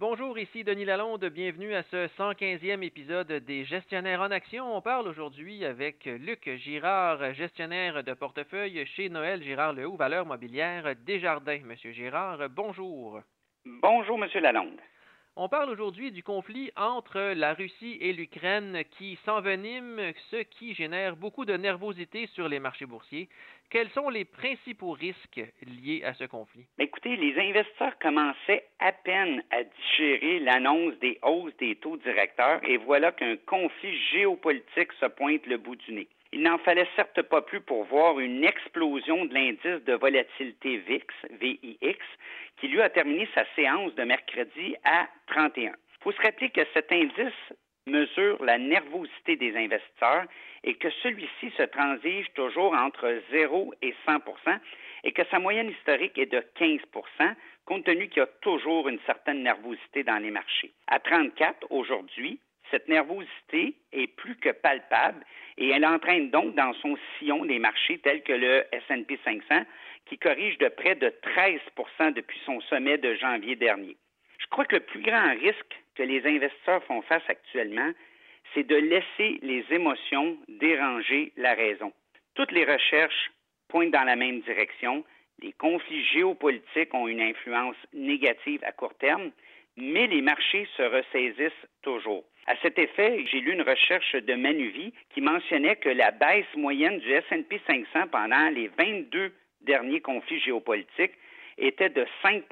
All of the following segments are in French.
Bonjour, ici Denis Lalonde. Bienvenue à ce 115e épisode des Gestionnaires en Action. On parle aujourd'hui avec Luc Girard, gestionnaire de portefeuille chez Noël Girard Lehoux, valeur mobilière Desjardins. Monsieur Girard, bonjour. Bonjour, Monsieur Lalonde. On parle aujourd'hui du conflit entre la Russie et l'Ukraine qui s'envenime, ce qui génère beaucoup de nervosité sur les marchés boursiers. Quels sont les principaux risques liés à ce conflit? Écoutez, les investisseurs commençaient à peine à digérer l'annonce des hausses des taux directeurs et voilà qu'un conflit géopolitique se pointe le bout du nez. Il n'en fallait certes pas plus pour voir une explosion de l'indice de volatilité VIX, VIX, qui lui a terminé sa séance de mercredi à 31. Il faut se rappeler que cet indice mesure la nervosité des investisseurs et que celui-ci se transige toujours entre 0 et 100% et que sa moyenne historique est de 15% compte tenu qu'il y a toujours une certaine nervosité dans les marchés. À 34 aujourd'hui, cette nervosité est plus que palpable et elle entraîne donc dans son sillon des marchés tels que le S&P 500 qui corrige de près de 13% depuis son sommet de janvier dernier. Je crois que le plus grand risque que les investisseurs font face actuellement, c'est de laisser les émotions déranger la raison. Toutes les recherches pointent dans la même direction. Les conflits géopolitiques ont une influence négative à court terme, mais les marchés se ressaisissent toujours. À cet effet, j'ai lu une recherche de Manuvie qui mentionnait que la baisse moyenne du S&P 500 pendant les 22 derniers conflits géopolitiques était de 5%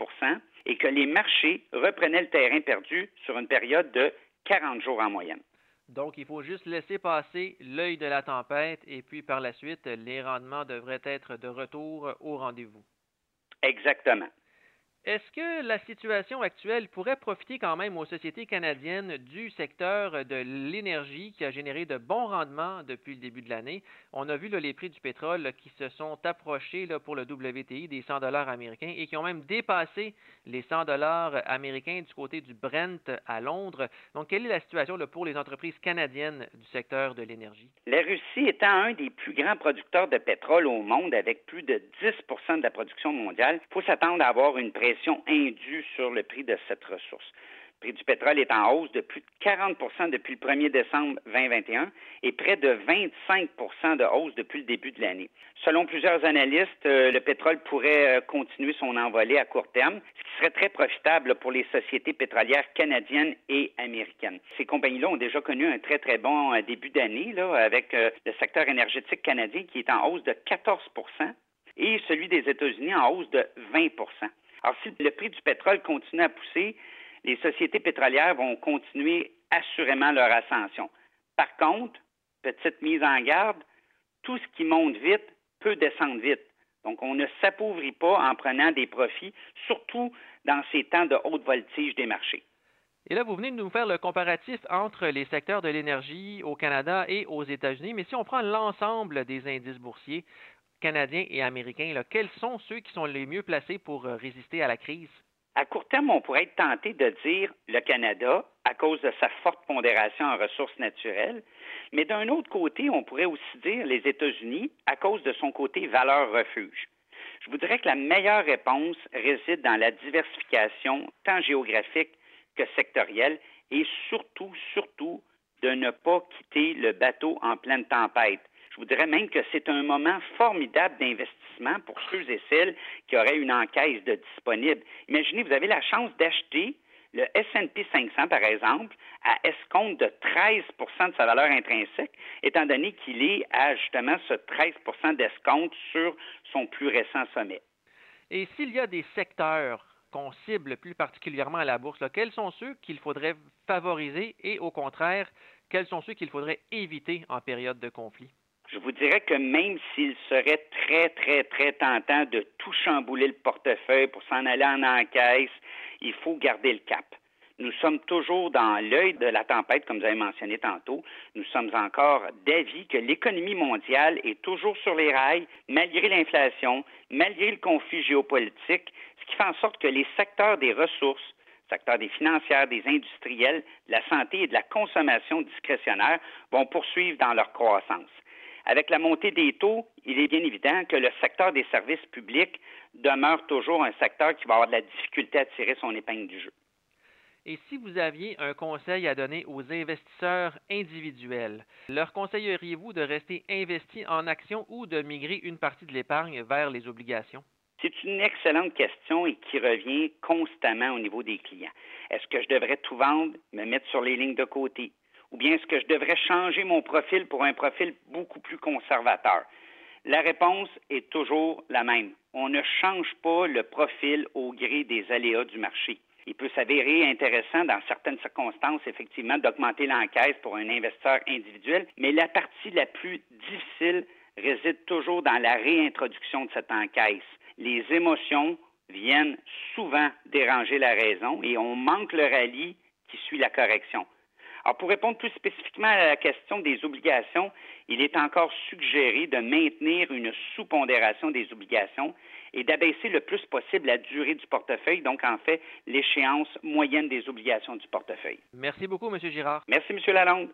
et que les marchés reprenaient le terrain perdu sur une période de 40 jours en moyenne. Donc, il faut juste laisser passer l'œil de la tempête et puis par la suite, les rendements devraient être de retour au rendez-vous. Exactement. Est-ce que la situation actuelle pourrait profiter quand même aux sociétés canadiennes du secteur de l'énergie qui a généré de bons rendements depuis le début de l'année? On a vu les prix du pétrole qui se sont approchés pour le WTI des 100 dollars américains et qui ont même dépassé les 100 dollars américains du côté du Brent à Londres. Donc, quelle est la situation pour les entreprises canadiennes du secteur de l'énergie? La Russie étant un des plus grands producteurs de pétrole au monde avec plus de 10% de la production mondiale, il faut s'attendre à avoir une pression indue sur le prix de cette ressource. Le prix du pétrole est en hausse de plus de 40% depuis le 1er décembre 2021 et près de 25% de hausse depuis le début de l'année. Selon plusieurs analystes, euh, le pétrole pourrait euh, continuer son envolée à court terme, ce qui serait très profitable pour les sociétés pétrolières canadiennes et américaines. Ces compagnies-là ont déjà connu un très, très bon euh, début d'année avec le secteur énergétique canadien qui est en hausse de 14% et celui des États-Unis en hausse de 20 alors, si le prix du pétrole continue à pousser, les sociétés pétrolières vont continuer assurément leur ascension. Par contre, petite mise en garde, tout ce qui monte vite peut descendre vite. Donc, on ne s'appauvrit pas en prenant des profits, surtout dans ces temps de haute voltige des marchés. Et là, vous venez de nous faire le comparatif entre les secteurs de l'énergie au Canada et aux États-Unis. Mais si on prend l'ensemble des indices boursiers, canadiens et américains, quels sont ceux qui sont les mieux placés pour euh, résister à la crise? À court terme, on pourrait être tenté de dire le Canada à cause de sa forte pondération en ressources naturelles, mais d'un autre côté, on pourrait aussi dire les États-Unis à cause de son côté valeur refuge. Je vous dirais que la meilleure réponse réside dans la diversification tant géographique que sectorielle et surtout, surtout, de ne pas quitter le bateau en pleine tempête. Je vous dirais même que c'est un moment formidable d'investissement pour ceux et celles qui auraient une encaisse de disponible. Imaginez, vous avez la chance d'acheter le S&P 500, par exemple, à escompte de 13% de sa valeur intrinsèque, étant donné qu'il est à justement ce 13% d'escompte sur son plus récent sommet. Et s'il y a des secteurs qu'on cible plus particulièrement à la bourse, quels sont ceux qu'il faudrait favoriser? Et au contraire, quels sont ceux qu'il faudrait éviter en période de conflit? Je vous dirais que même s'il serait très, très, très tentant de tout chambouler le portefeuille pour s'en aller en encaisse, il faut garder le cap. Nous sommes toujours dans l'œil de la tempête, comme vous avez mentionné tantôt. Nous sommes encore d'avis que l'économie mondiale est toujours sur les rails, malgré l'inflation, malgré le conflit géopolitique, ce qui fait en sorte que les secteurs des ressources, secteurs des financières, des industriels, de la santé et de la consommation discrétionnaire vont poursuivre dans leur croissance. Avec la montée des taux, il est bien évident que le secteur des services publics demeure toujours un secteur qui va avoir de la difficulté à tirer son épingle du jeu. Et si vous aviez un conseil à donner aux investisseurs individuels, leur conseilleriez-vous de rester investi en actions ou de migrer une partie de l'épargne vers les obligations? C'est une excellente question et qui revient constamment au niveau des clients. Est-ce que je devrais tout vendre, me mettre sur les lignes de côté? Ou bien est-ce que je devrais changer mon profil pour un profil beaucoup plus conservateur? La réponse est toujours la même. On ne change pas le profil au gré des aléas du marché. Il peut s'avérer intéressant dans certaines circonstances, effectivement, d'augmenter l'encaisse pour un investisseur individuel, mais la partie la plus difficile réside toujours dans la réintroduction de cette encaisse les émotions viennent souvent déranger la raison et on manque le rallye qui suit la correction. Alors, pour répondre plus spécifiquement à la question des obligations, il est encore suggéré de maintenir une sous-pondération des obligations et d'abaisser le plus possible la durée du portefeuille, donc en fait l'échéance moyenne des obligations du portefeuille. Merci beaucoup, M. Girard. Merci, M. Lalonde.